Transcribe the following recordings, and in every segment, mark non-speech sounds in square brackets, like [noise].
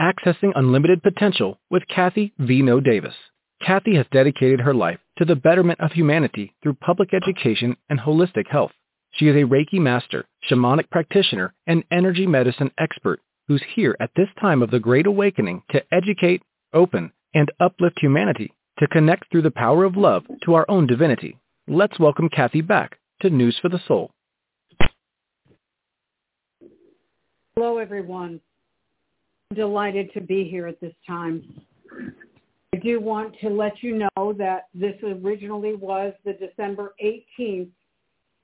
Accessing Unlimited Potential with Kathie Vino Davis. Kathie has dedicated her life to the betterment of humanity through public education and holistic health. She is a Reiki master, shamanic practitioner, and energy medicine expert who's here at this time of the Great Awakening to educate, open, and uplift humanity to connect through the power of love to our own divinity. Let's welcome Kathie back to News for the Soul. Hello, everyone. Delighted to be here at this time. I do want to let you know that this originally was the December 18th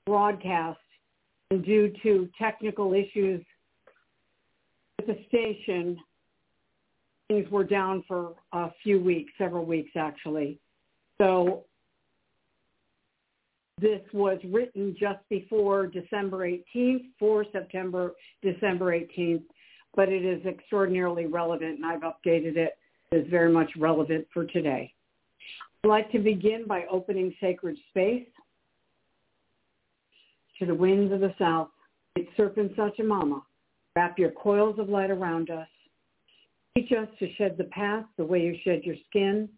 broadcast, and due to technical issues with the station, things were down for a few weeks, several weeks actually. So this was written just before December 18th for September, December 18th, but it is extraordinarily relevant and I've updated it. It is very much relevant for today. I'd like to begin by opening sacred space to the winds of the south. It's Serpent Sachamama. Wrap your coils of light around us. Teach us to shed the past the way you shed your skin.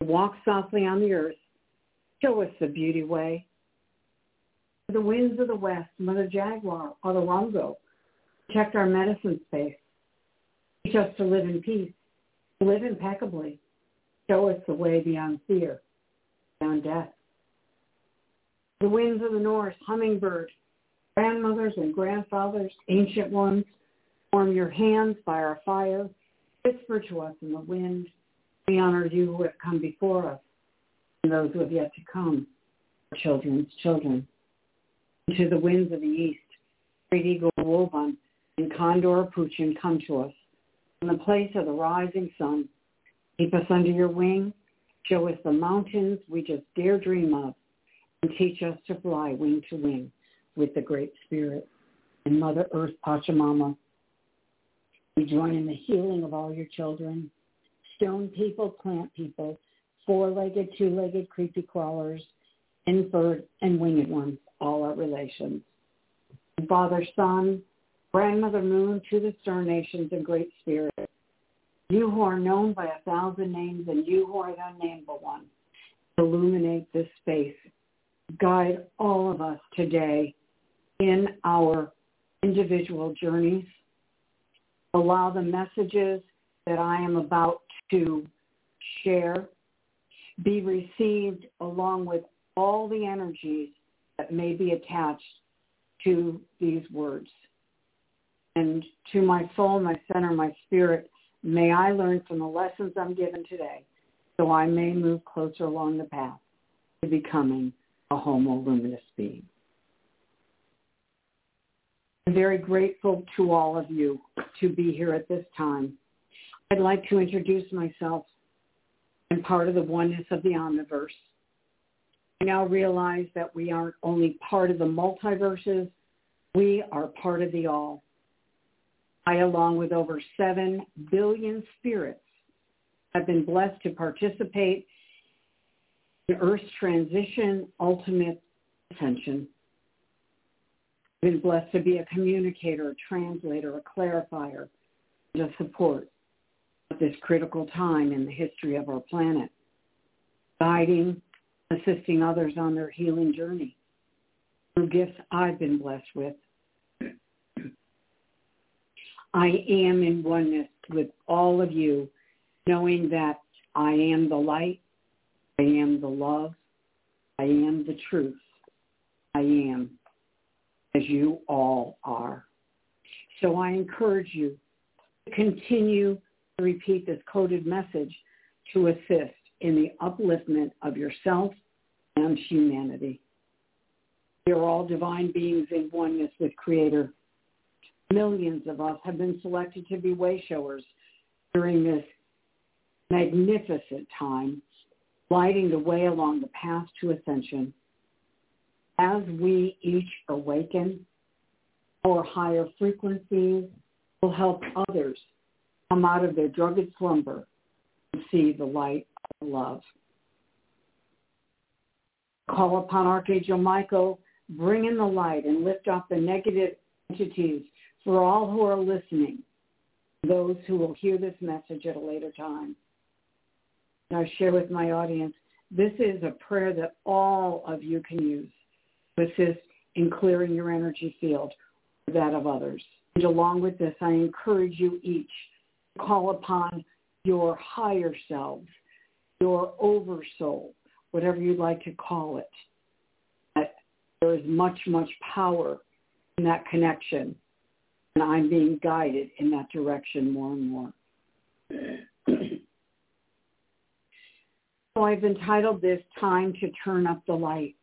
Walk softly on the earth. Show us the beauty way. The winds of the west, Mother Jaguar, Otorongo, protect our medicine space. Teach us to live in peace, to live impeccably. Show us the way beyond fear, beyond death. The winds of the north, hummingbird, grandmothers and grandfathers, ancient ones, warm your hands by our fire. Whisper to us in the wind. We honor you who have come before us and those who have yet to come, our children's children. To the winds of the east, great eagle Waman and condor Puchin come to us. From the place of the rising sun, keep us under your wing. Show us the mountains we just dare dream of and teach us to fly wing to wing with the Great Spirit. And Mother Earth Pachamama, we join in the healing of all your children, stone people, plant people, four-legged, two-legged, creepy crawlers, inferred, and winged ones, all our relations. Father, Son, Grandmother Moon, to the star nations and Great Spirit, you who are known by a thousand names and you who are the unnameable one, illuminate this space guide all of us today in our individual journeys. Allow the messages that I am about to share be received along with all the energies that may be attached to these words. And to my soul, my center, my spirit, may I learn from the lessons I'm given today so I may move closer along the path to becoming a homo luminous being. I'm very grateful to all of you to be here at this time. I'd like to introduce myself. I'm part of the oneness of the omniverse. I now realize that we aren't only part of the multiverses, we are part of the all. I, along with over 7 billion spirits, have been blessed to participate in Earth's transition, ultimate ascension. I've been blessed to be a communicator, a translator, a clarifier, and a support at this critical time in the history of our planet, guiding, assisting others on their healing journey through gifts I've been blessed with. I am in oneness with all of you, knowing that I am the light, I am the love. I am the truth. I am as you all are. So I encourage you to continue to repeat this coded message to assist in the upliftment of yourself and humanity. We are all divine beings in oneness with Creator. Millions of us have been selected to be way showers during this magnificent time lighting the way along the path to ascension. As we each awaken, our higher frequencies will help others come out of their drugged slumber and see the light of love. Call upon Archangel Michael, bring in the light and lift off the negative entities for all who are listening. those who will hear this message at a later time. And I share with my audience, this is a prayer that all of you can use to assist in clearing your energy field or that of others. And along with this, I encourage you each to call upon your higher selves, your oversoul, whatever you'd like to call it. There is much, much power in that connection. And I'm being guided in that direction more and more. so I've entitled this Time to Turn Up the Light.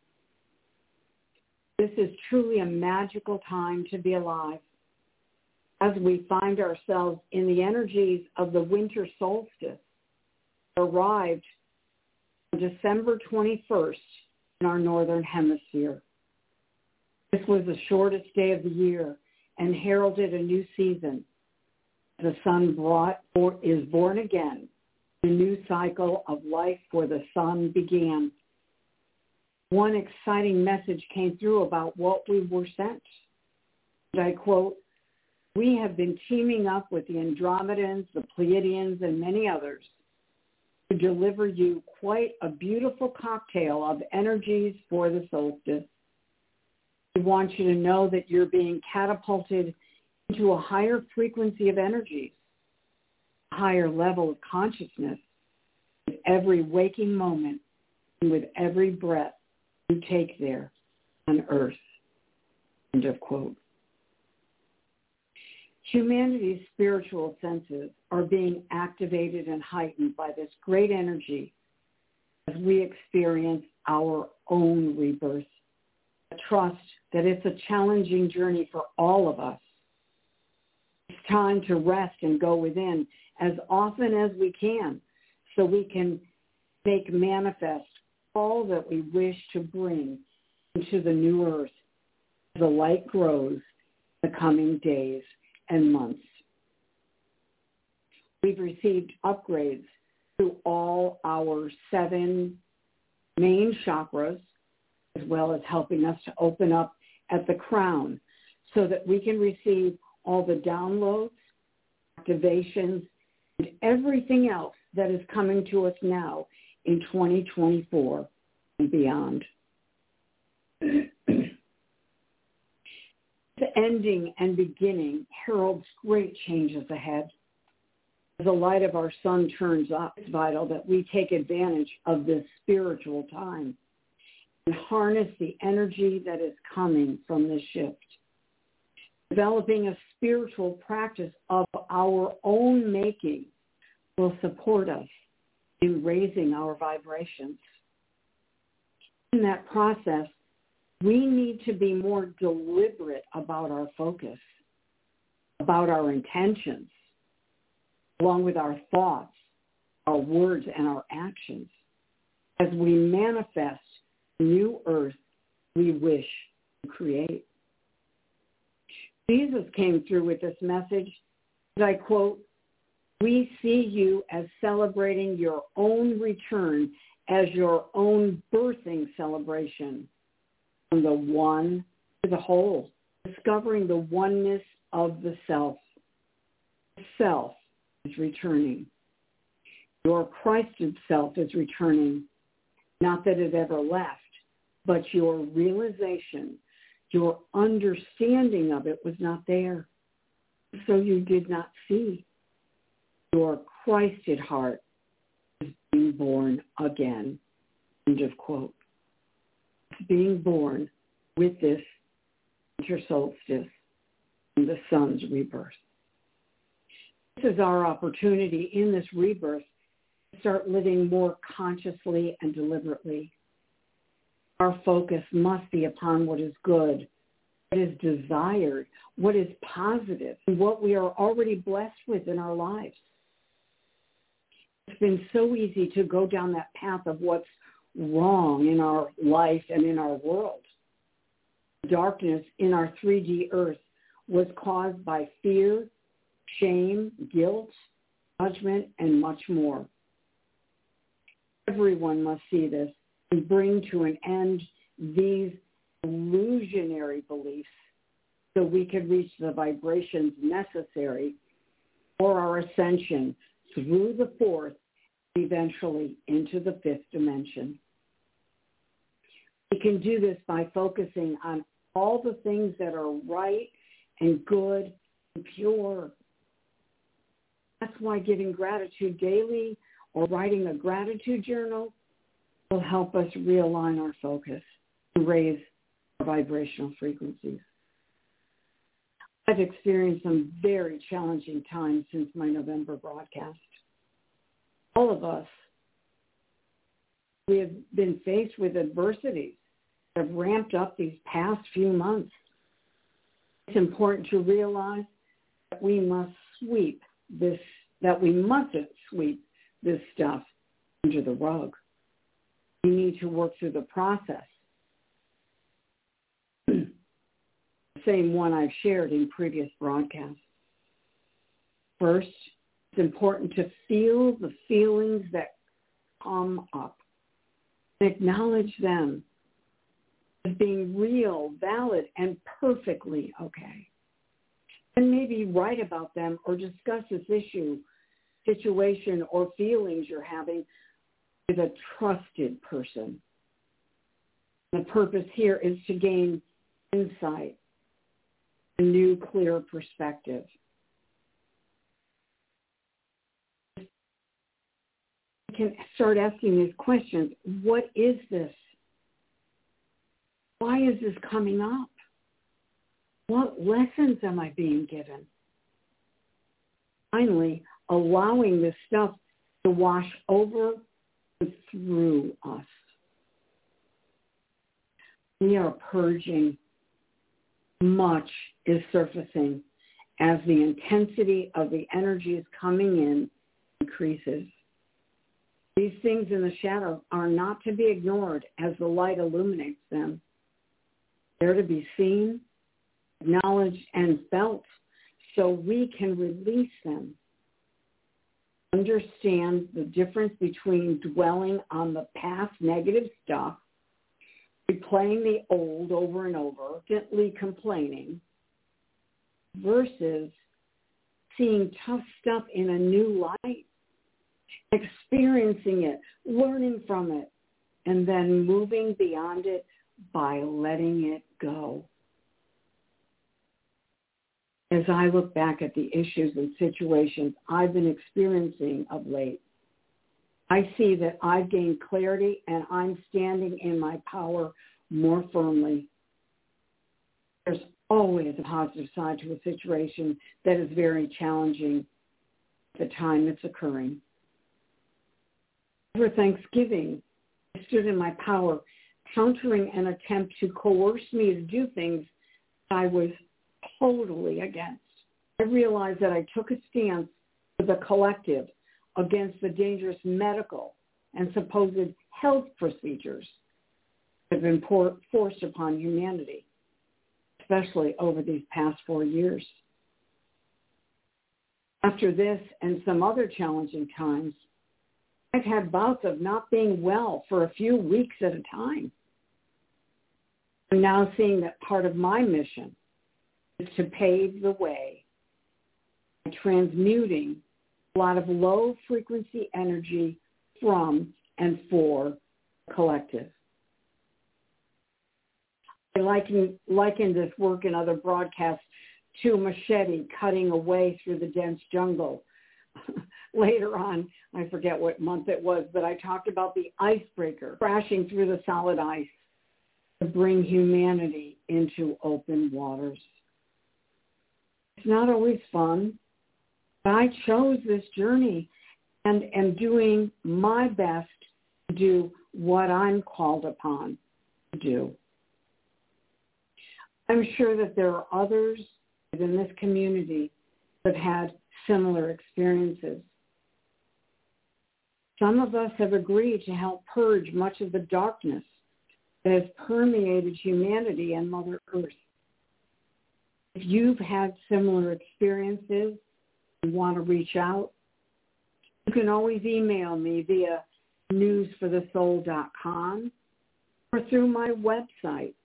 This is truly a magical time to be alive as we find ourselves in the energies of the winter solstice arrived on December 21st in our northern hemisphere. This was the shortest day of the year and heralded a new season. The sun brought is born again. The new cycle of life for the sun began. One exciting message came through about what we were sent. And I quote, we have been teaming up with the Andromedans, the Pleiadians, and many others to deliver you quite a beautiful cocktail of energies for the solstice. We want you to know that you're being catapulted into a higher frequency of energies, a higher level of consciousness with every waking moment and with every breath you take there on earth. End of quote. Humanity's spiritual senses are being activated and heightened by this great energy as we experience our own rebirth. A trust that it's a challenging journey for all of us. It's time to rest and go within as often as we can so we can make manifest all that we wish to bring into the new earth the light grows in the coming days and months. We've received upgrades to all our seven main chakras, as well as helping us to open up at the crown so that we can receive all the downloads, activations, and everything else that is coming to us now in 2024 and beyond. [clears throat] The ending and beginning heralds great changes ahead. As the light of our sun turns up, it's vital that we take advantage of this spiritual time and harness the energy that is coming from this shift. Developing a spiritual practice of our own making will support us in raising our vibrations. In that process, we need to be more deliberate about our focus, about our intentions, along with our thoughts, our words, and our actions as we manifest new earth we wish to create. Jesus came through with this message, and I quote, we see you as celebrating your own return as your own birthing celebration from the one to the whole, discovering the oneness of the self. The self is returning. Your Christed self is returning. Not that it ever left, but your realization, your understanding of it was not there. So you did not see. Your Christed heart is being born again. End of quote being born with this winter solstice and the sun's rebirth. This is our opportunity in this rebirth to start living more consciously and deliberately. Our focus must be upon what is good, what is desired, what is positive, and what we are already blessed with in our lives. It's been so easy to go down that path of what's wrong in our life and in our world. Darkness in our 3D earth was caused by fear, shame, guilt, judgment, and much more. Everyone must see this and bring to an end these illusionary beliefs so we can reach the vibrations necessary for our ascension through the fourth, eventually into the fifth dimension. We can do this by focusing on all the things that are right and good and pure. That's why giving gratitude daily or writing a gratitude journal will help us realign our focus and raise our vibrational frequencies. I've experienced some very challenging times since my November broadcast. All of us, we have been faced with adversities that have ramped up these past few months. It's important to realize that we must sweep this, that we mustn't sweep this stuff under the rug. We need to work through the process [clears throat] same one I've shared in previous broadcasts. First, it's important to feel the feelings that come up. Acknowledge them as being real, valid, and perfectly okay. And maybe write about them or discuss this issue, situation, or feelings you're having with a trusted person. The purpose here is to gain insight a new, clear perspective. You can start asking these questions. What is this? Why is this coming up? What lessons am I being given? Finally, allowing this stuff to wash over through us. We are purging much is surfacing as the intensity of the energies coming in increases. These things in the shadow are not to be ignored as the light illuminates them. They're to be seen, acknowledged, and felt so we can release them. Understand the difference between dwelling on the past negative stuff replaying the old over and over, gently complaining, versus seeing tough stuff in a new light, experiencing it, learning from it, and then moving beyond it by letting it go. As I look back at the issues and situations I've been experiencing of late, I see that I've gained clarity and I'm standing in my power more firmly. There's always a positive side to a situation that is very challenging at the time it's occurring. Over Thanksgiving, I stood in my power, countering an attempt to coerce me to do things I was totally against. I realized that I took a stance for the collective against the dangerous medical and supposed health procedures that have been pour, forced upon humanity, especially over these past four years. After this and some other challenging times, I've had bouts of not being well for a few weeks at a time. I'm now seeing that part of my mission is to pave the way by transmuting a lot of low frequency energy from and for collective. I liken, liken this work in other broadcasts to machete cutting away through the dense jungle. [laughs] Later on, I forget what month it was, but I talked about the icebreaker crashing through the solid ice to bring humanity into open waters. It's not always fun. But I chose this journey and am doing my best to do what I'm called upon to do. I'm sure that there are others within this community that have had similar experiences. Some of us have agreed to help purge much of the darkness that has permeated humanity and Mother Earth. If you've had similar experiences and want to reach out, you can always email me via newsforthesoul.com or through my website,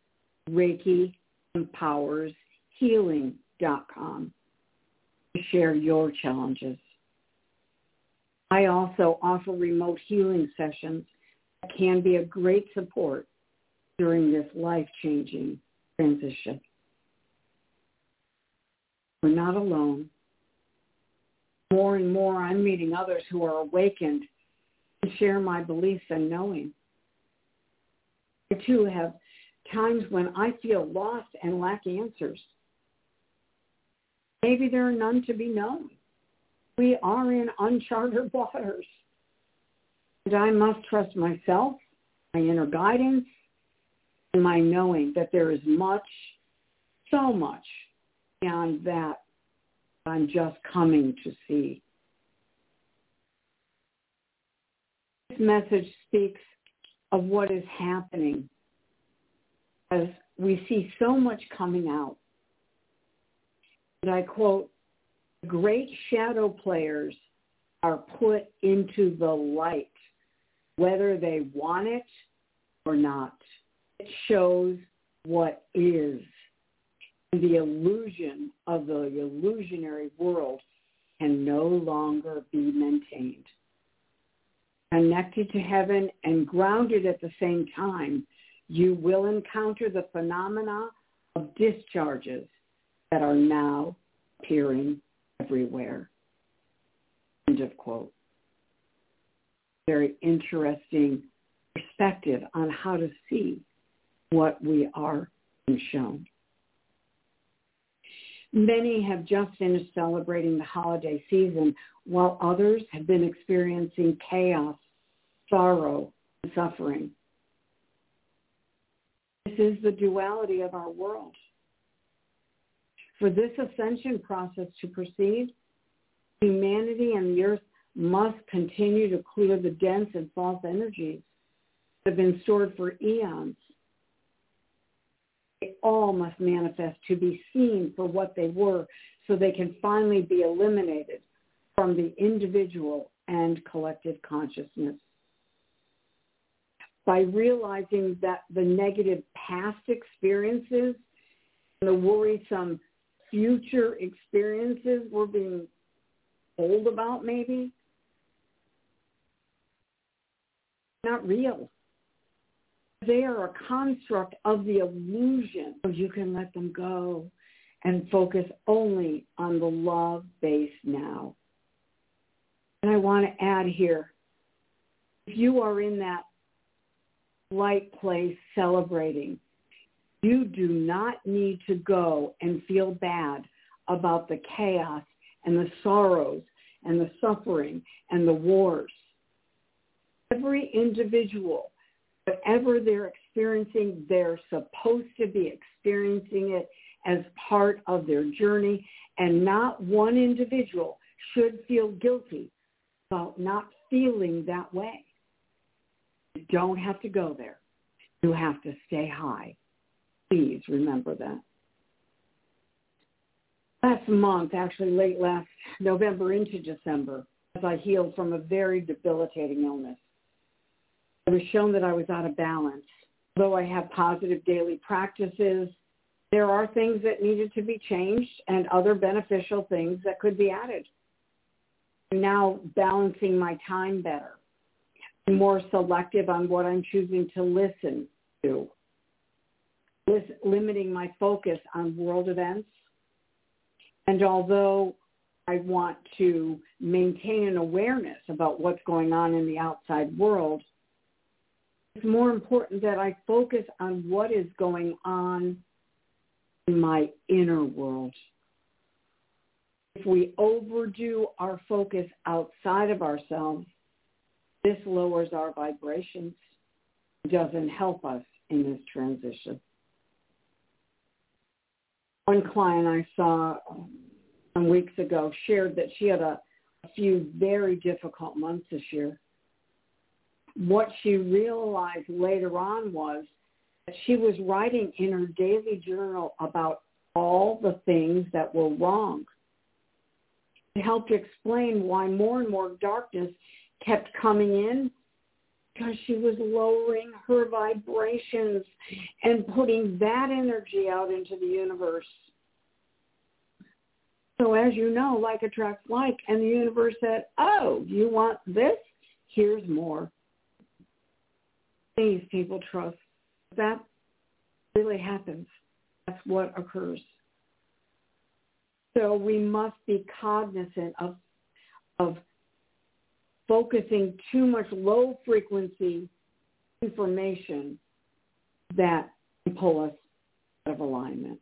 reikiempowershealing.com. to share your challenges. I also offer remote healing sessions that can be a great support during this life-changing transition. We're not alone. More and more, I'm meeting others who are awakened and share my beliefs and knowing. I too have times when I feel lost and lack answers. Maybe there are none to be known. We are in uncharted [laughs] waters. And I must trust myself, my inner guidance, and my knowing that there is much, so much beyond that I'm just coming to see. This message speaks of what is happening as we see so much coming out. And I quote, great shadow players are put into the light, whether they want it or not. It shows what is. The illusion of the illusionary world can no longer be maintained. Connected to heaven and grounded at the same time, you will encounter the phenomena of discharges that are now appearing everywhere. End of quote. Very interesting perspective on how to see what we are shown. Many have just finished celebrating the holiday season while others have been experiencing chaos, sorrow, and suffering. This is the duality of our world. For this ascension process to proceed, humanity and the earth must continue to clear the dense and false energies that have been stored for eons. They all must manifest to be seen for what they were so they can finally be eliminated from the individual and collective consciousness. By realizing that the negative past experiences and the worrisome future experiences we're being told about maybe not real. They are a construct of the illusion. So you can let them go and focus only on the love base now. And I want to add here, if you are in that light place celebrating, you do not need to go and feel bad about the chaos and the sorrows and the suffering and the wars. Every individual, whatever they're experiencing, they're supposed to be experiencing it as part of their journey and not one individual should feel guilty about not feeling that way. You don't have to go there. You have to stay high. Please remember that. Last month, actually late last November into December, as I healed from a very debilitating illness, I was shown that I was out of balance. Though I have positive daily practices, there are things that needed to be changed and other beneficial things that could be added. I'm now balancing my time better, and more selective on what I'm choosing to listen to was limiting my focus on world events. And although I want to maintain an awareness about what's going on in the outside world, it's more important that I focus on what is going on in my inner world. If we overdo our focus outside of ourselves, this lowers our vibrations, doesn't help us in this transition. One client I saw um, some weeks ago shared that she had a, a few very difficult months this year. What she realized later on was that she was writing in her daily journal about all the things that were wrong. It helped explain why more and more darkness kept coming in because she was lowering her vibrations and putting that energy out into the universe. So as you know, like attracts like, and the universe said, oh, you want this? Here's more. Please, people trust. That really happens. That's what occurs. So we must be cognizant of, of focusing too much low frequency information that can pull us out of alignment.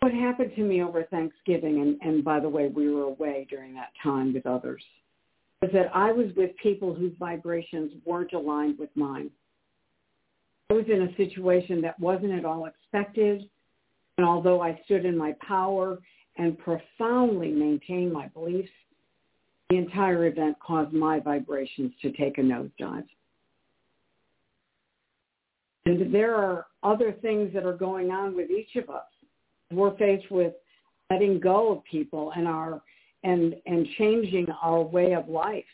What happened to me over Thanksgiving, and, and by the way, we were away during that time with others, was that I was with people whose vibrations weren't aligned with mine. I was in a situation that wasn't at all expected. And although I stood in my power and profoundly maintained my beliefs, the entire event caused my vibrations to take a nosedive. And there are other things that are going on with each of us. We're faced with letting go of people and our and and changing our way of life.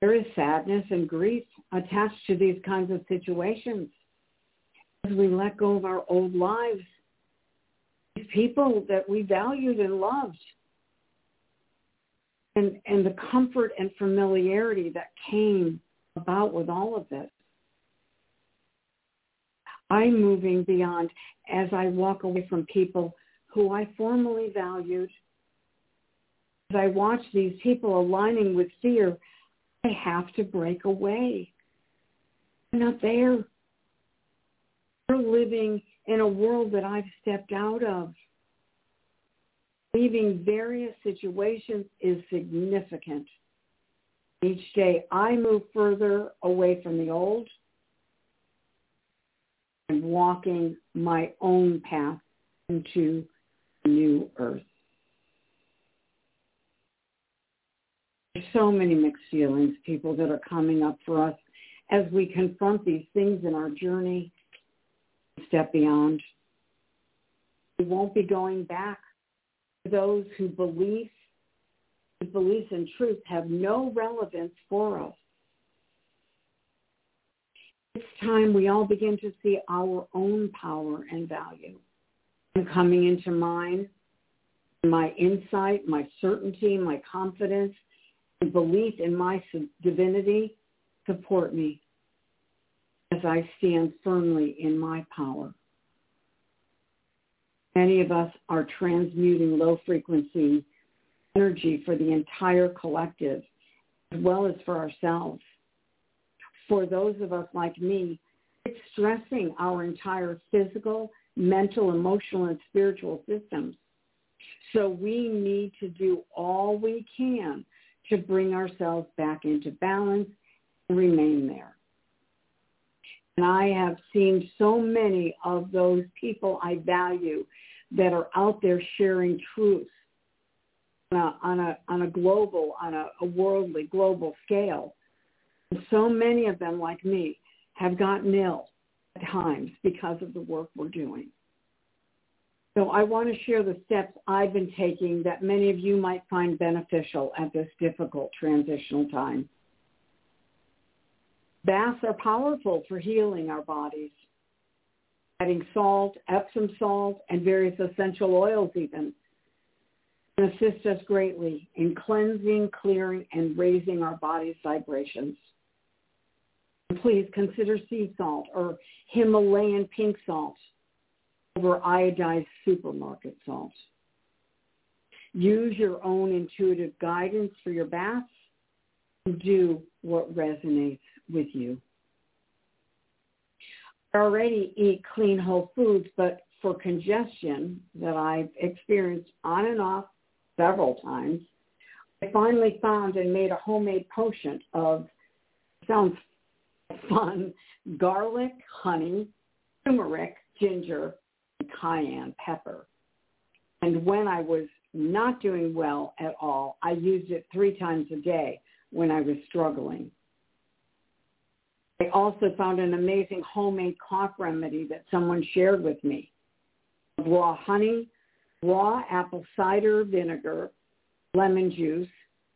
There is sadness and grief attached to these kinds of situations. As we let go of our old lives, these people that we valued and loved, and, and the comfort and familiarity that came about with all of this. I'm moving beyond as I walk away from people who I formerly valued. As I watch these people aligning with fear, I have to break away. I'm not there. They're living in a world that I've stepped out of. Leaving various situations is significant. Each day I move further away from the old and walking my own path into new earth. There's so many mixed feelings, people that are coming up for us as we confront these things in our journey, step beyond. We won't be going back to those who believe, whose beliefs and truth have no relevance for us. It's time we all begin to see our own power and value. Coming into mine, my insight, my certainty, my confidence, and belief in my divinity support me as I stand firmly in my power. Many of us are transmuting low frequency energy for the entire collective as well as for ourselves. For those of us like me, it's stressing our entire physical, mental, emotional, and spiritual systems. So we need to do all we can to bring ourselves back into balance and remain there. And I have seen so many of those people I value that are out there sharing truth on a, on a, global, on a, a worldly, global scale. And so many of them, like me, have gotten ill times because of the work we're doing. So I want to share the steps I've been taking that many of you might find beneficial at this difficult transitional time. Baths are powerful for healing our bodies. Adding salt, Epsom salt, and various essential oils even can assist us greatly in cleansing, clearing, and raising our body's vibrations. Please consider sea salt or Himalayan pink salt over iodized supermarket salt. Use your own intuitive guidance for your baths and do what resonates with you. I already eat clean whole foods, but for congestion that I've experienced on and off several times, I finally found and made a homemade potion of, sounds fun, garlic, honey, turmeric, ginger, and cayenne pepper. And when I was not doing well at all, I used it three times a day when I was struggling. I also found an amazing homemade cough remedy that someone shared with me. Raw honey, raw apple cider vinegar, lemon juice,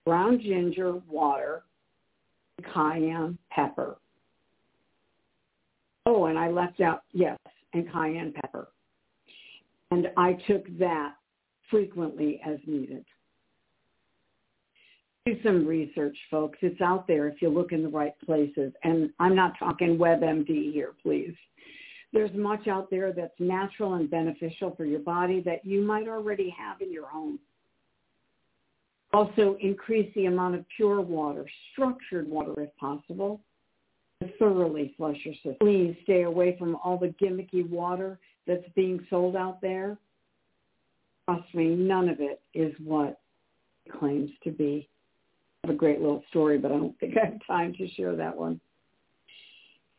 brown ginger, water, cayenne pepper. And I left out, yes, and cayenne pepper. And I took that frequently as needed. Do some research, folks. It's out there if you look in the right places. And I'm not talking WebMD here, please. There's much out there that's natural and beneficial for your body that you might already have in your home. Also, increase the amount of pure water, structured water if possible, thoroughly flush your system. Please stay away from all the gimmicky water that's being sold out there. Trust me, none of it is what it claims to be. I have a great little story, but I don't think I have time to share that one.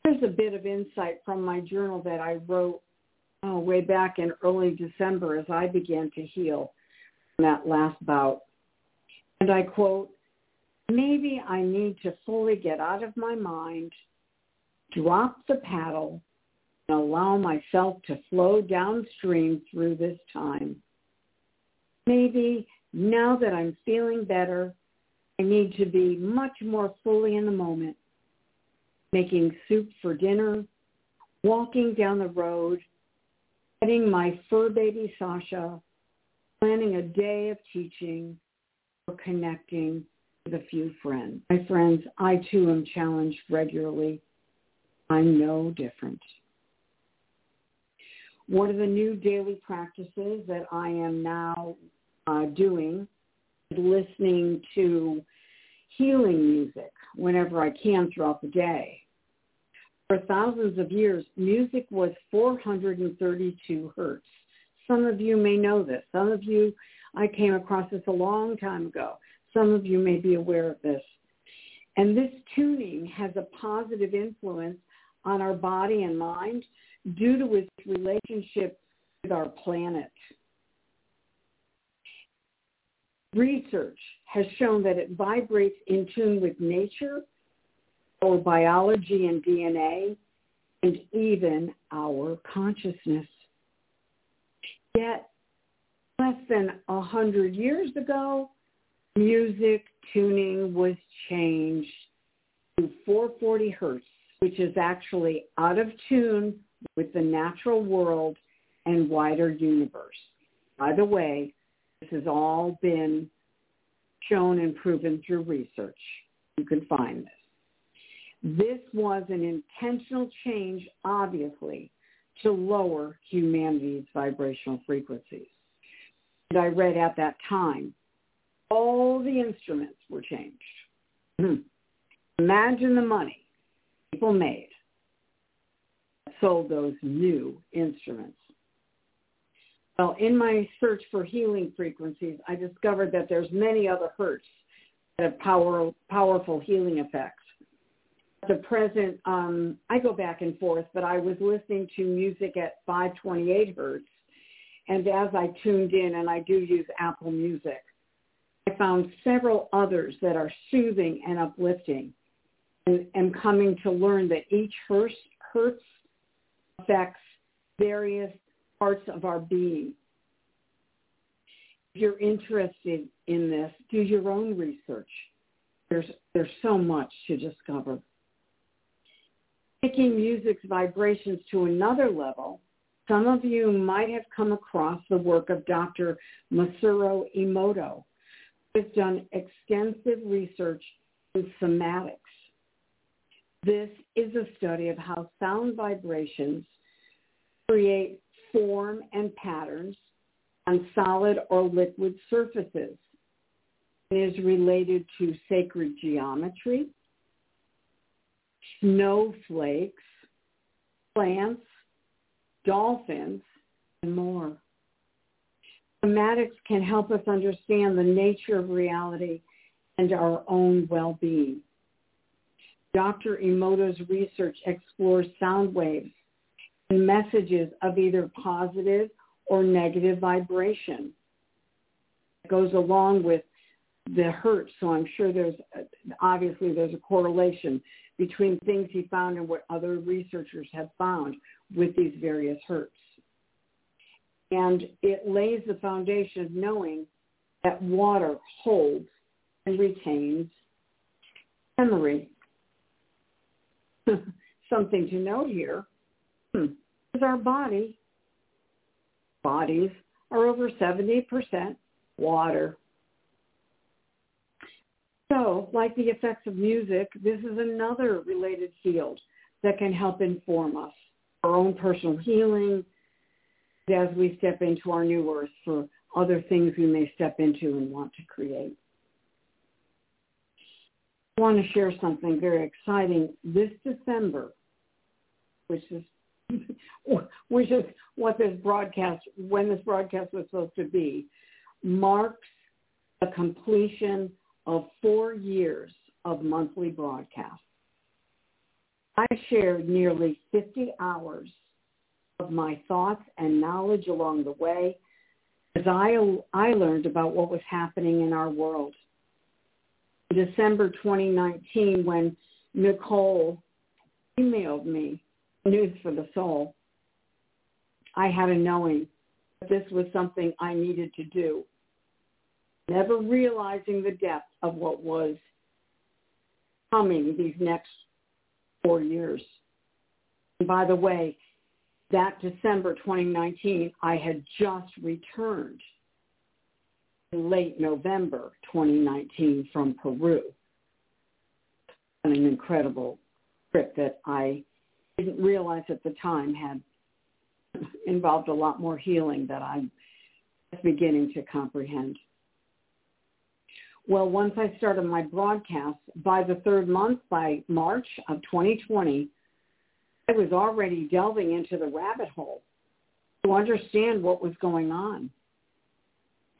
Here's a bit of insight from my journal that I wrote oh, way back in early December as I began to heal from that last bout. And I quote, maybe I need to fully get out of my mind, drop the paddle, and allow myself to flow downstream through this time. Maybe now that I'm feeling better, I need to be much more fully in the moment, making soup for dinner, walking down the road, petting my fur baby Sasha, planning a day of teaching, or connecting with a few friends. My friends, I too am challenged regularly. I'm no different. One of the new daily practices that I am now uh, doing is listening to healing music whenever I can throughout the day. For thousands of years, music was 432 hertz. Some of you may know this. Some of you I came across this a long time ago. Some of you may be aware of this. And this tuning has a positive influence on our body and mind due to its relationship with our planet. Research has shown that it vibrates in tune with nature, our biology and DNA, and even our consciousness. Yet less than a hundred years ago, music tuning was changed to 440 hertz, which is actually out of tune with the natural world and wider universe. By the way, this has all been shown and proven through research. You can find this. This was an intentional change, obviously, to lower humanity's vibrational frequencies. And I read at that time, all the instruments were changed. Hmm. Imagine the money people made sold those new instruments. Well, in my search for healing frequencies, I discovered that there's many other hertz that have power, powerful healing effects. The present, um, I go back and forth, but I was listening to music at 528 hertz and as I tuned in, and I do use Apple Music, I found several others that are soothing and uplifting and am coming to learn that each hertz, affects various parts of our being. If you're interested in this, do your own research. There's, there's so much to discover. Taking music's vibrations to another level some of you might have come across the work of Dr. Masaru Emoto, who has done extensive research in cymatics. This is a study of how sound vibrations create form and patterns on solid or liquid surfaces. It is related to sacred geometry, snowflakes, plants, dolphins, and more. Cymatics can help us understand the nature of reality and our own well-being. Dr. Emoto's research explores sound waves and messages of either positive or negative vibration. It goes along with the hurt, so I'm sure there's obviously there's a correlation between things he found and what other researchers have found with these various hertz. And it lays the foundation of knowing that water holds and retains memory. [laughs] Something to note here. Hmm. our body. Bodies are over 70% water. So, like the effects of music, this is another related field that can help inform us, our own personal healing, as we step into our new earth for other things we may step into and want to create. I want to share something very exciting. This December, which is [laughs] which is what this broadcast, when this broadcast was supposed to be, marks the completion of four years of monthly broadcasts. I shared nearly 50 hours of my thoughts and knowledge along the way as I, I learned about what was happening in our world. December 2019, when Nicole emailed me News for the Soul, I had a knowing that this was something I needed to do, never realizing the depth of what was coming these next four years. And by the way, that December 2019, I had just returned late November 2019 from Peru. An incredible trip that I didn't realize at the time had involved a lot more healing that I'm beginning to comprehend. Well, once I started my broadcast, by the third month, by March of 2020, I was already delving into the rabbit hole to understand what was going on.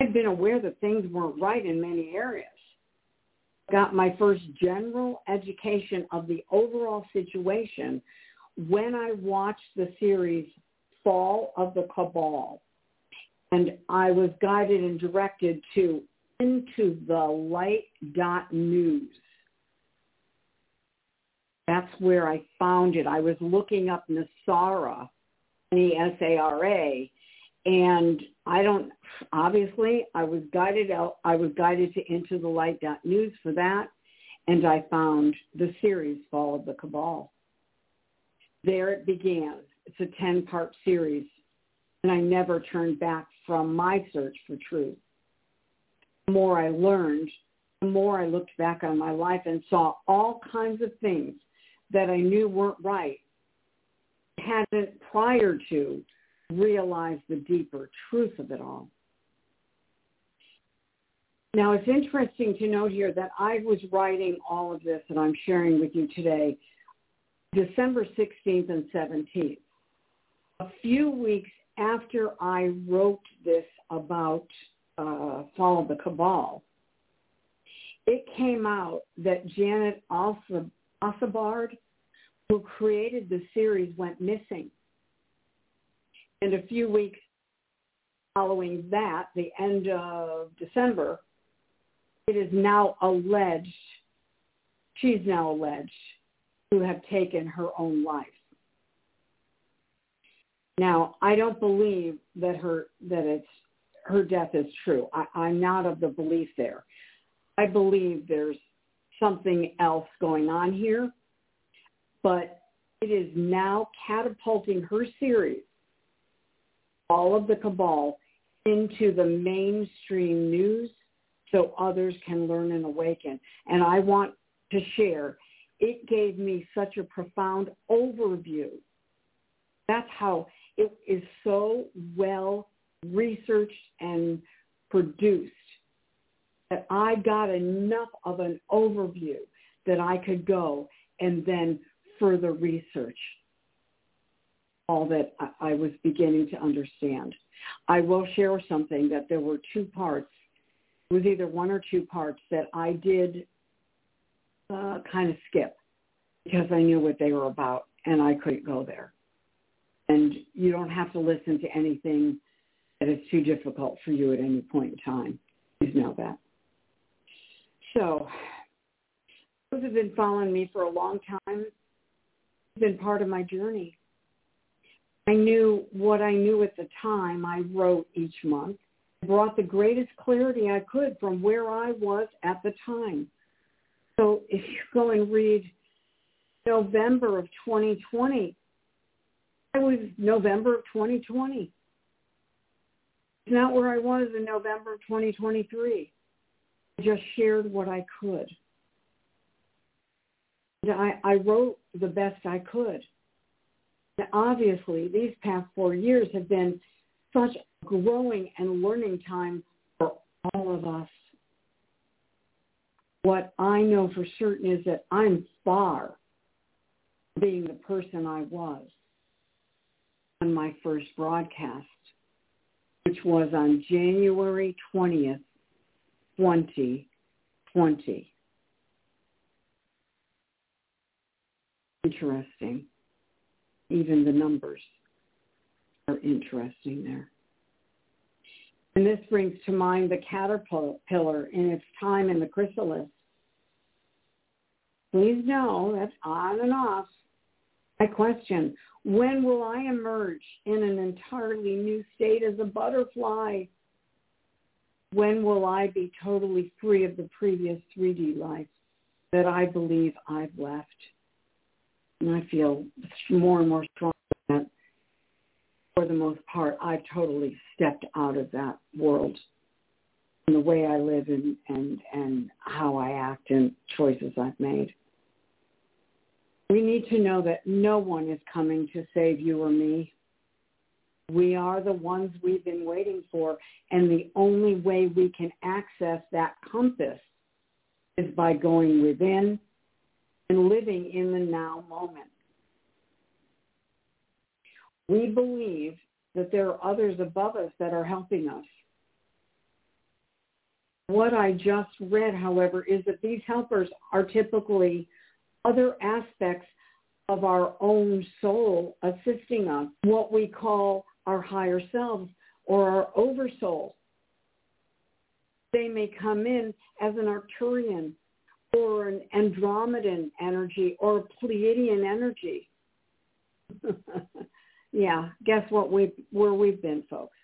I'd been aware that things weren't right in many areas. Got my first general education of the overall situation when I watched the series Fall of the Cabal. And I was guided and directed to into the light dot news that's where I found it. I was looking up NESARA, N-E-S-A-R-A, and I don't, obviously, I was guided out, I was guided to Into the Light News for that, and I found the series Fall of the Cabal. There it began. It's a 10-part series, and I never turned back from my search for truth. The more I learned, the more I looked back on my life and saw all kinds of things that I knew weren't right hadn't prior to realized the deeper truth of it all. Now it's interesting to note here that I was writing all of this that I'm sharing with you today December 16th and 17th. A few weeks after I wrote this about uh, Fall of the Cabal, it came out that Janet Ossebaard who created the series went missing. And a few weeks following that, the end of December, it is now alleged, she's now alleged to have taken her own life. Now, I don't believe that her that it's her death is true. I, I'm not of the belief there. I believe there's something else going on here but it is now catapulting her series, Fall of the Cabal, into the mainstream news so others can learn and awaken. And I want to share, it gave me such a profound overview. That's how it is so well researched and produced that I got enough of an overview that I could go and then further research all that I was beginning to understand. I will share something that there were two parts. It was either one or two parts that I did uh, kind of skip because I knew what they were about and I couldn't go there. And you don't have to listen to anything that is too difficult for you at any point in time. Please know that. So those have been following me for a long time It's been part of my journey. I knew what I knew at the time. I wrote each month, brought the greatest clarity I could from where I was at the time. So if you go and read November of 2020, I was November of 2020. It's not where I was in November of 2023. I just shared what I could. I, I wrote the best I could. And obviously, these past four years have been such growing and learning time for all of us. What I know for certain is that I'm far being the person I was on my first broadcast, which was on January 20th, 2020. Interesting. Even the numbers are interesting there. And this brings to mind the caterpillar in its time in the chrysalis. Please know that's on and off. I question, when will I emerge in an entirely new state as a butterfly? When will I be totally free of the previous 3D life that I believe I've left? And I feel more and more strong that for the most part, I've totally stepped out of that world and the way I live and, and, and how I act and choices I've made. We need to know that no one is coming to save you or me. We are the ones we've been waiting for, and the only way we can access that compass is by going within and living in the now moment. We believe that there are others above us that are helping us. What I just read, however, is that these helpers are typically other aspects of our own soul assisting us, what we call our higher selves or our oversoul. They may come in as an Arcturian or an Andromedan energy or a Pleiadian energy. [laughs] yeah, guess what we where we've been, folks.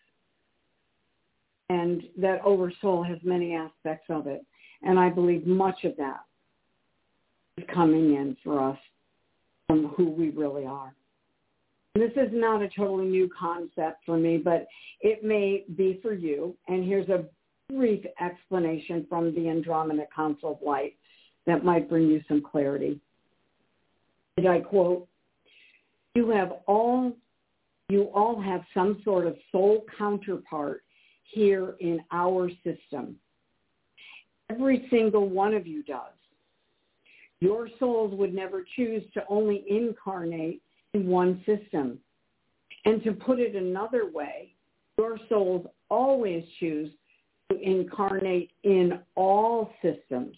And that oversoul has many aspects of it. And I believe much of that is coming in for us from who we really are. And this is not a totally new concept for me, but it may be for you. And here's a brief explanation from the Andromeda Council of Light that might bring you some clarity. And I quote, you have all, you all have some sort of soul counterpart here in our system. Every single one of you does. Your souls would never choose to only incarnate in one system. And to put it another way, your souls always choose to incarnate in all systems.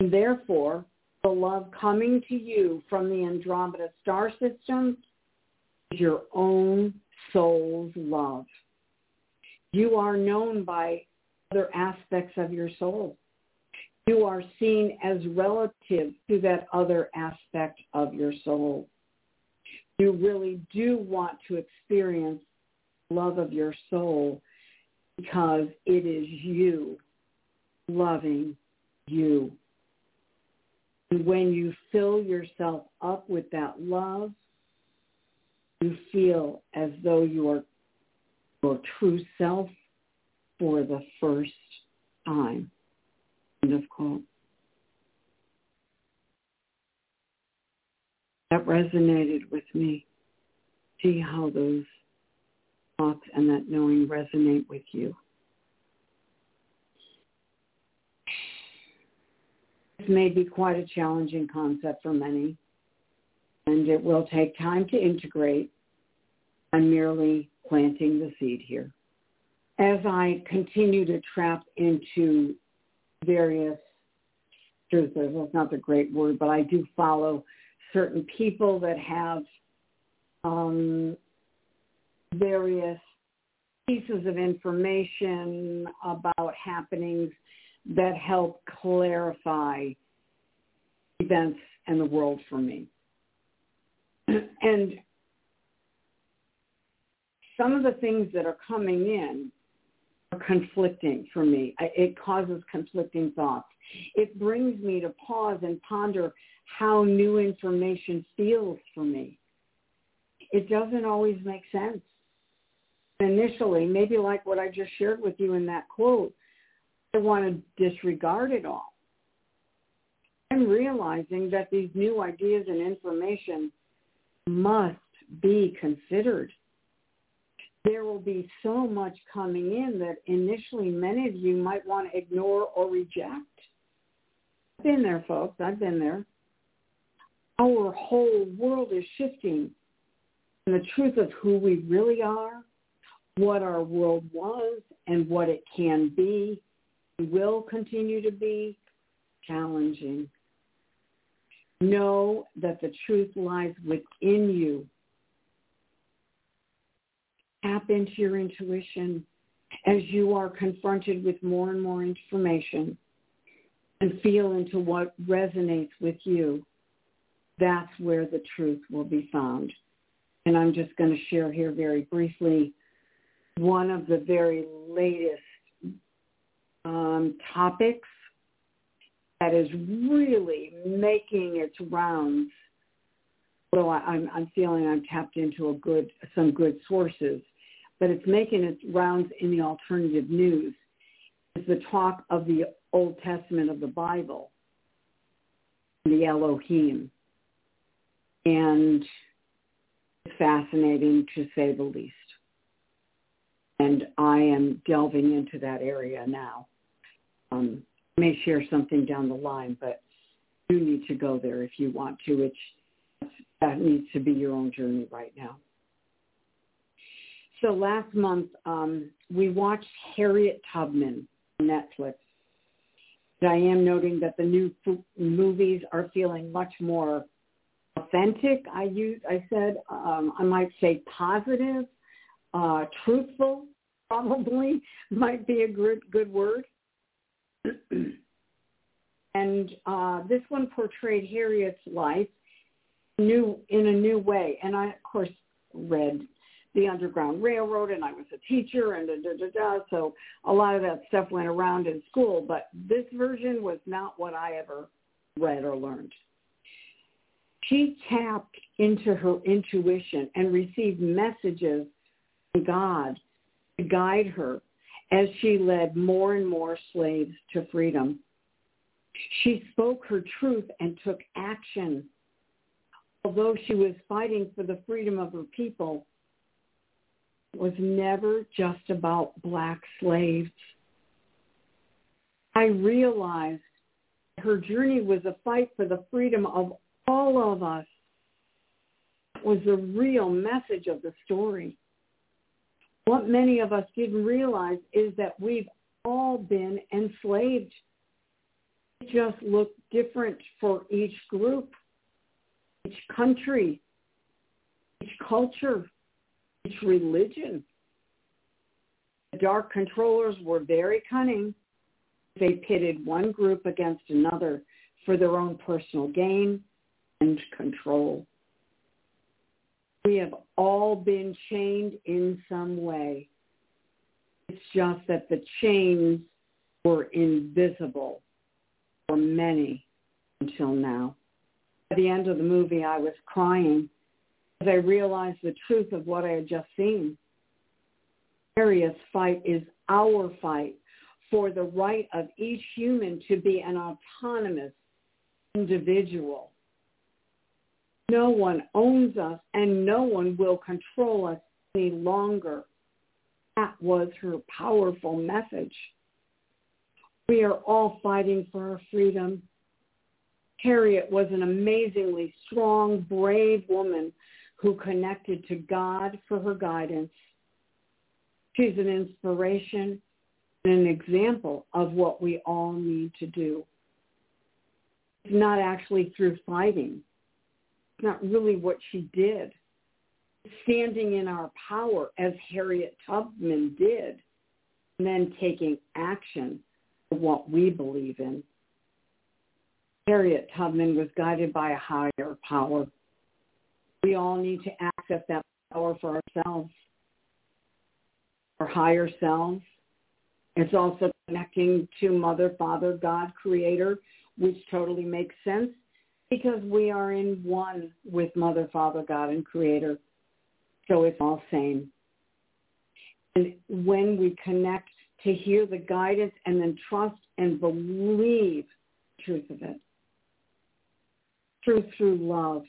And therefore, the love coming to you from the Andromeda star system is your own soul's love. You are known by other aspects of your soul you are seen as relative to that other aspect of your soul. You really do want to experience love of your soul because it is you loving you. And when you fill yourself up with that love, you feel as though you are your true self for the first time. End of quote. That resonated with me. See how those thoughts and that knowing resonate with you. May be quite a challenging concept for many, and it will take time to integrate. I'm merely planting the seed here. As I continue to trap into various truthers. That's not the great word, but I do follow certain people that have um, various pieces of information about happenings that help clarify events and the world for me. [clears throat] and some of the things that are coming in are conflicting for me. It causes conflicting thoughts. It brings me to pause and ponder how new information feels for me. it doesn't always make sense. Initially, maybe like what I just shared with you in that quote, I want to disregard it all. I'm realizing that these new ideas and information must be considered. There will be so much coming in that initially many of you might want to ignore or reject. I've been there, folks. I've been there. Our whole world is shifting. And the truth of who we really are, what our world was, and what it can be, will continue to be challenging. Know that the truth lies within you. Tap into your intuition as you are confronted with more and more information and feel into what resonates with you. That's where the truth will be found. And I'm just going to share here very briefly one of the very latest um, topics that is really making its rounds. Well, I, I'm, I'm feeling I'm tapped into a good, some good sources, but it's making its rounds in the alternative news. Is the talk of the Old Testament of the Bible, the Elohim, and it's fascinating to say the least. And I am delving into that area now. Um, may share something down the line, but you need to go there if you want to. It's, that needs to be your own journey right now. So last month, um, we watched Harriet Tubman on Netflix. I am noting that the new f- movies are feeling much more authentic. I use, I said, um, I might say positive, uh, truthful, probably [laughs] might be a good good word. [clears throat] and uh, this one portrayed Harriet's life new in a new way. And I, of course, read the Underground Railroad, and I was a teacher, and da da da da. So a lot of that stuff went around in school. But this version was not what I ever read or learned. She tapped into her intuition and received messages from God to guide her as she led more and more slaves to freedom. She spoke her truth and took action. Although she was fighting for the freedom of her people, it was never just about black slaves. I realized her journey was a fight for the freedom of all of us. That was the real message of the story. What many of us didn't realize is that we've all been enslaved. It just looked different for each group, each country, each culture, each religion. The dark controllers were very cunning. They pitted one group against another for their own personal gain and control. We have all been chained in some way. It's just that the chains were invisible for many until now. At the end of the movie, I was crying as I realized the truth of what I had just seen. Harriet's fight is our fight for the right of each human to be an autonomous individual no one owns us and no one will control us any longer. That was her powerful message. We are all fighting for our freedom. Harriet was an amazingly strong, brave woman who connected to God for her guidance. She's an inspiration and an example of what we all need to do. It's not actually through fighting not really what she did. Standing in our power as Harriet Tubman did, and then taking action for what we believe in. Harriet Tubman was guided by a higher power. We all need to access that power for ourselves, our higher selves. It's also connecting to Mother, Father, God, Creator, which totally makes sense because we are in one with Mother, Father, God, and Creator. So it's all same. And when we connect to hear the guidance and then trust and believe the truth of it, truth through love,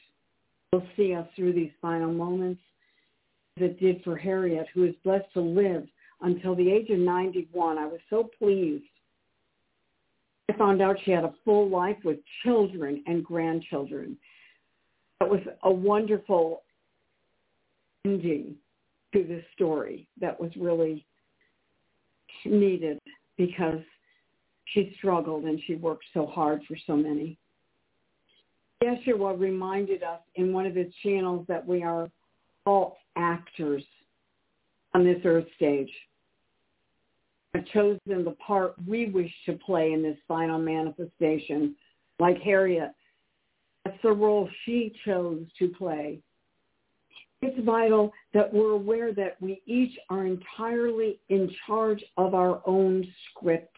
will see us through these final moments as it did for Harriet, who is blessed to live until the age of 91. I was so pleased. I found out she had a full life with children and grandchildren. That was a wonderful ending to this story that was really needed because she struggled and she worked so hard for so many. Yeshua reminded us in one of his channels that we are all actors on this earth stage. Have chosen the part we wish to play in this final manifestation, like Harriet. That's the role she chose to play. It's vital that we're aware that we each are entirely in charge of our own script.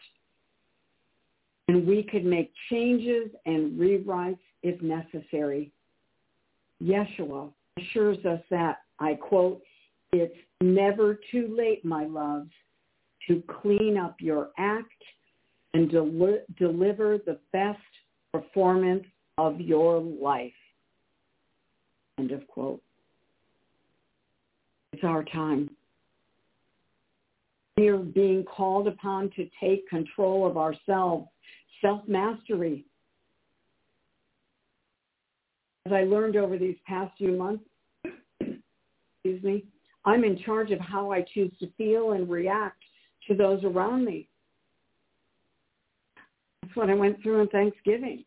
And we could make changes and rewrites if necessary. Yeshua assures us that, I quote, it's never too late, my loves, to clean up your act and del- deliver the best performance of your life. End of quote. It's our time. We are being called upon to take control of ourselves, self-mastery. As I learned over these past few months, [clears throat] excuse me, I'm in charge of how I choose to feel and react to those around me. That's what I went through in Thanksgiving.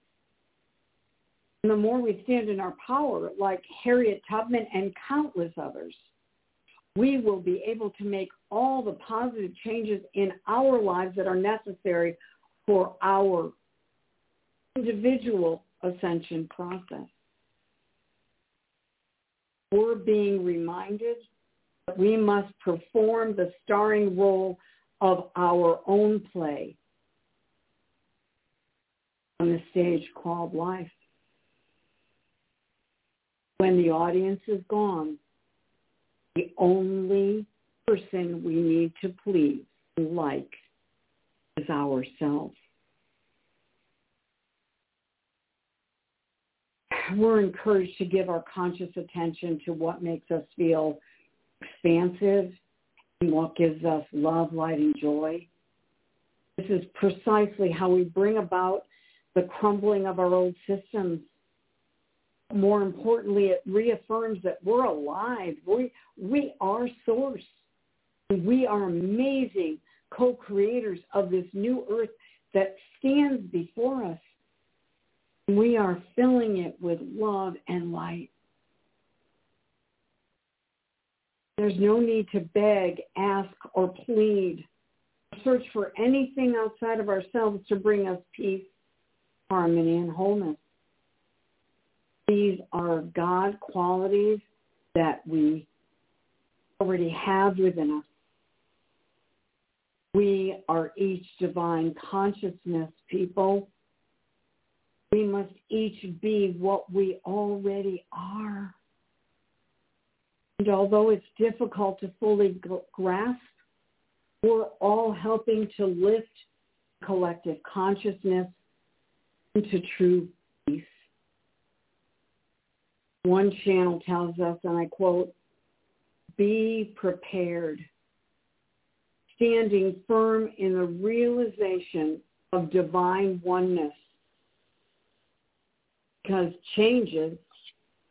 And the more we stand in our power, like Harriet Tubman and countless others, we will be able to make all the positive changes in our lives that are necessary for our individual ascension process. We're being reminded that we must perform the starring role of our own play on the stage called life. When the audience is gone, the only person we need to please and like is ourselves. We're encouraged to give our conscious attention to what makes us feel expansive what gives us love, light, and joy. This is precisely how we bring about the crumbling of our old systems more importantly, it reaffirms that we're alive. We, we are source. We are amazing co-creators of this new earth that stands before us. We are filling it with love and light. There's no need to beg, ask, or plead, search for anything outside of ourselves to bring us peace, harmony, and wholeness. These are God qualities that we already have within us. We are each divine consciousness people. We must each be what we already are. And although it's difficult to fully grasp, we're all helping to lift collective consciousness into true peace. One channel tells us, and I quote, be prepared, standing firm in the realization of divine oneness because changes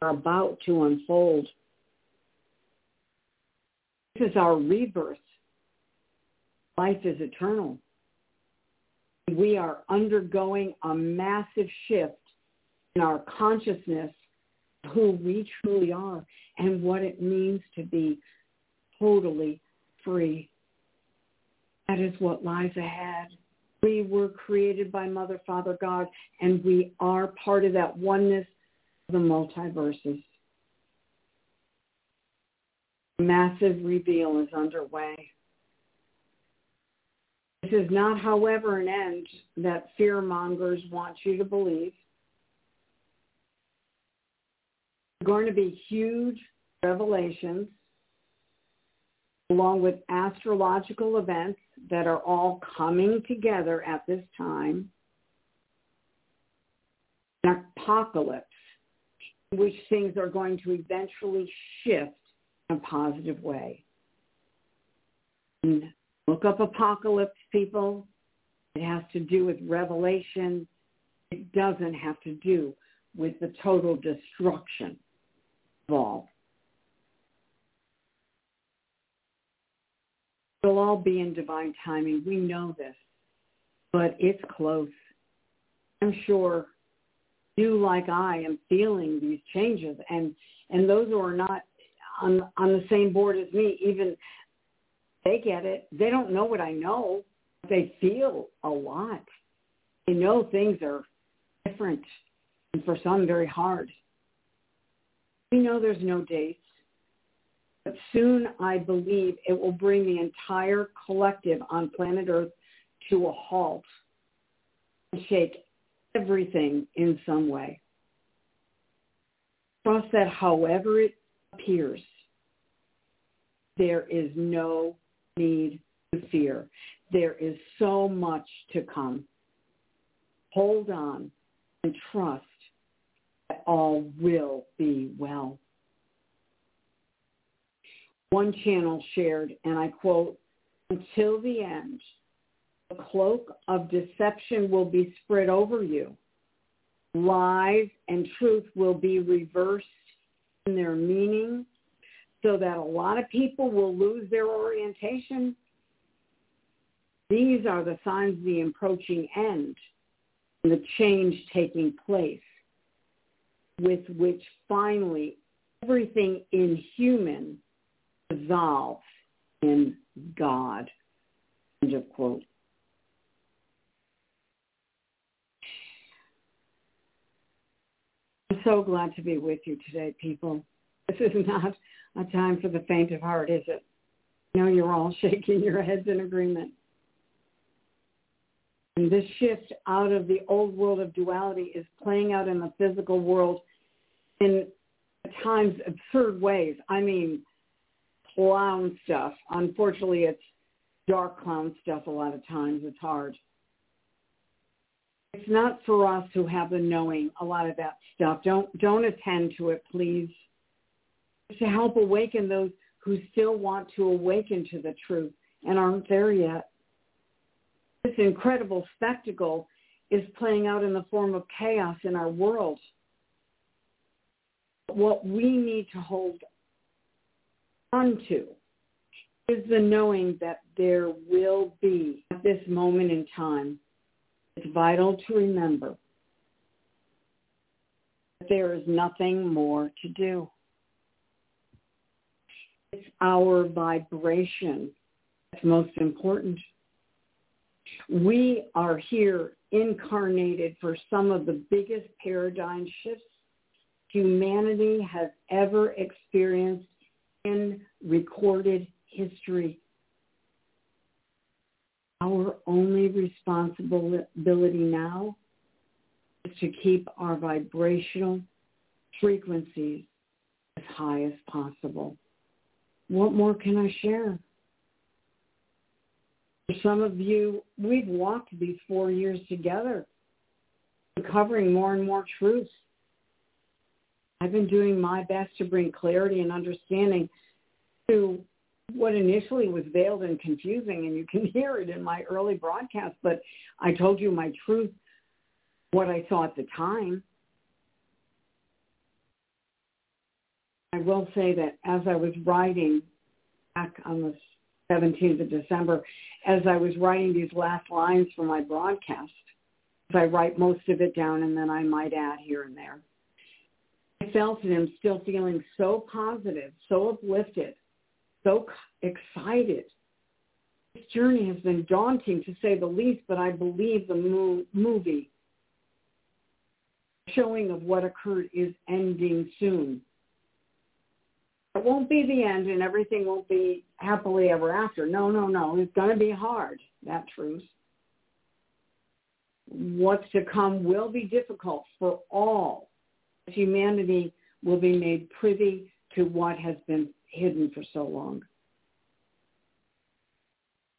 are about to unfold. Is our rebirth. Life is eternal. We are undergoing a massive shift in our consciousness who we truly are and what it means to be totally free. That is what lies ahead. We were created by Mother, Father, God, and we are part of that oneness of the multiverses. Massive reveal is underway. This is not, however, an end that fear mongers want you to believe. There are going to be huge revelations along with astrological events that are all coming together at this time, an apocalypse which things are going to eventually shift a positive way. And look up apocalypse, people. It has to do with revelation. It doesn't have to do with the total destruction of all. It'll all be in divine timing. We know this, but it's close. I'm sure you, like I, am feeling these changes, and and those who are not on on the same board as me, even they get it. They don't know what I know. They feel a lot. They know things are different, and for some, very hard. We know there's no dates. But soon I believe it will bring the entire collective on planet Earth to a halt and shake everything in some way. Trust that however it appears, there is no need to fear. There is so much to come. Hold on and trust that all will be well. One channel shared, and I quote, until the end, the cloak of deception will be spread over you. Lies and truth will be reversed in their meaning so that a lot of people will lose their orientation. These are the signs of the approaching end and the change taking place with which finally everything in human dissolves in God. End of quote. I'm so glad to be with you today, people. This is not a time for the faint of heart, is it? I know you're all [laughs] shaking your heads in agreement. And this shift out of the old world of duality is playing out in the physical world in at times absurd ways. I mean, clown stuff. Unfortunately, it's dark clown stuff a lot of times. It's hard. It's not for us who have the knowing a lot of that stuff. Don't don't attend to it, please. To help awaken those who still want to awaken to the truth and aren't there yet. This incredible spectacle is playing out in the form of chaos in our world. What we need to hold onto is the knowing that there will be at this moment in time. It's vital to remember that there is nothing more to do. It's our vibration that's most important. We are here incarnated for some of the biggest paradigm shifts humanity has ever experienced in recorded history. Our only responsibility now is to keep our vibrational frequencies as high as possible. What more can I share? For some of you, we've walked these four years together, uncovering more and more truths I've been doing my best to bring clarity and understanding to what initially was veiled and confusing, and you can [laughs] hear it in my early broadcast, but I told you my truth, what I saw at the time. I will say that as I was writing back on the 17th of December, as I was writing these last lines for my broadcast, I write most of it down and then I might add here and there. I felt and am still feeling so positive, so uplifted, so excited. This journey has been daunting to say the least, but I believe the mo- movie showing of what occurred is ending soon. It won't be the end and everything won't be happily ever after. No, no, no. It's going to be hard, that truth. What's to come will be difficult for all humanity will be made privy to what has been hidden for so long.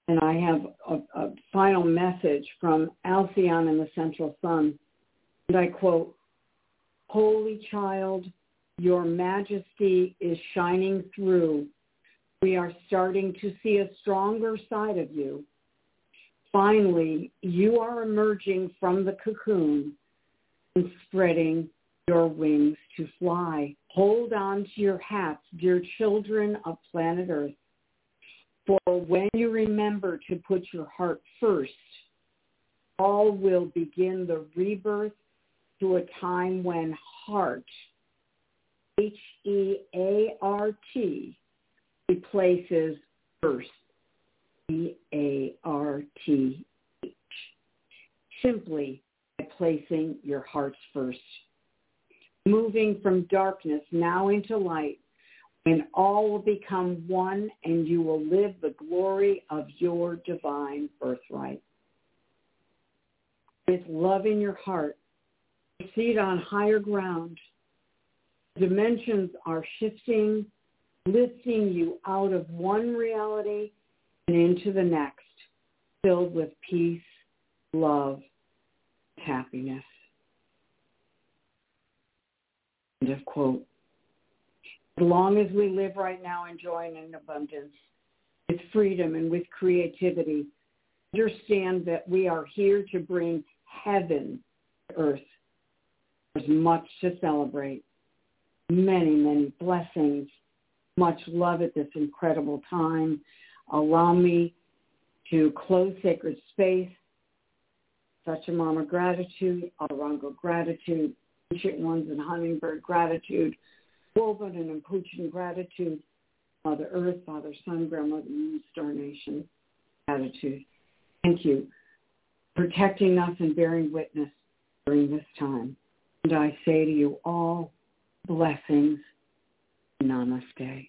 And I have a, a final message from Alcyon in the Central Sun. And I quote, Holy child, your majesty is shining through. We are starting to see a stronger side of you. Finally, you are emerging from the cocoon and spreading your wings to fly. Hold on to your hats, dear children of planet Earth. For when you remember to put your heart first, all will begin the rebirth to a time when heart, H-E-A-R-T, replaces first, E-A-R-T-H, simply by placing your hearts first. Moving from darkness now into light, and all will become one and you will live the glory of your divine birthright. With love in your heart, proceed on higher ground. Dimensions are shifting, lifting you out of one reality and into the next, filled with peace, love, happiness. End of quote. As long as we live right now enjoying an abundance, with freedom and with creativity, understand that we are here to bring heaven to earth. There's much to celebrate. Many, many blessings. Much love at this incredible time. Allow me to close sacred space. Sachamama gratitude, Otorongo gratitude, ancient ones and hummingbird gratitude, Waman and Apuchin gratitude, Mother Earth, Father Sun, Grandmother Moon, Star Nation gratitude. Thank you protecting us and bearing witness during this time. And I say to you all, blessings. Namaste.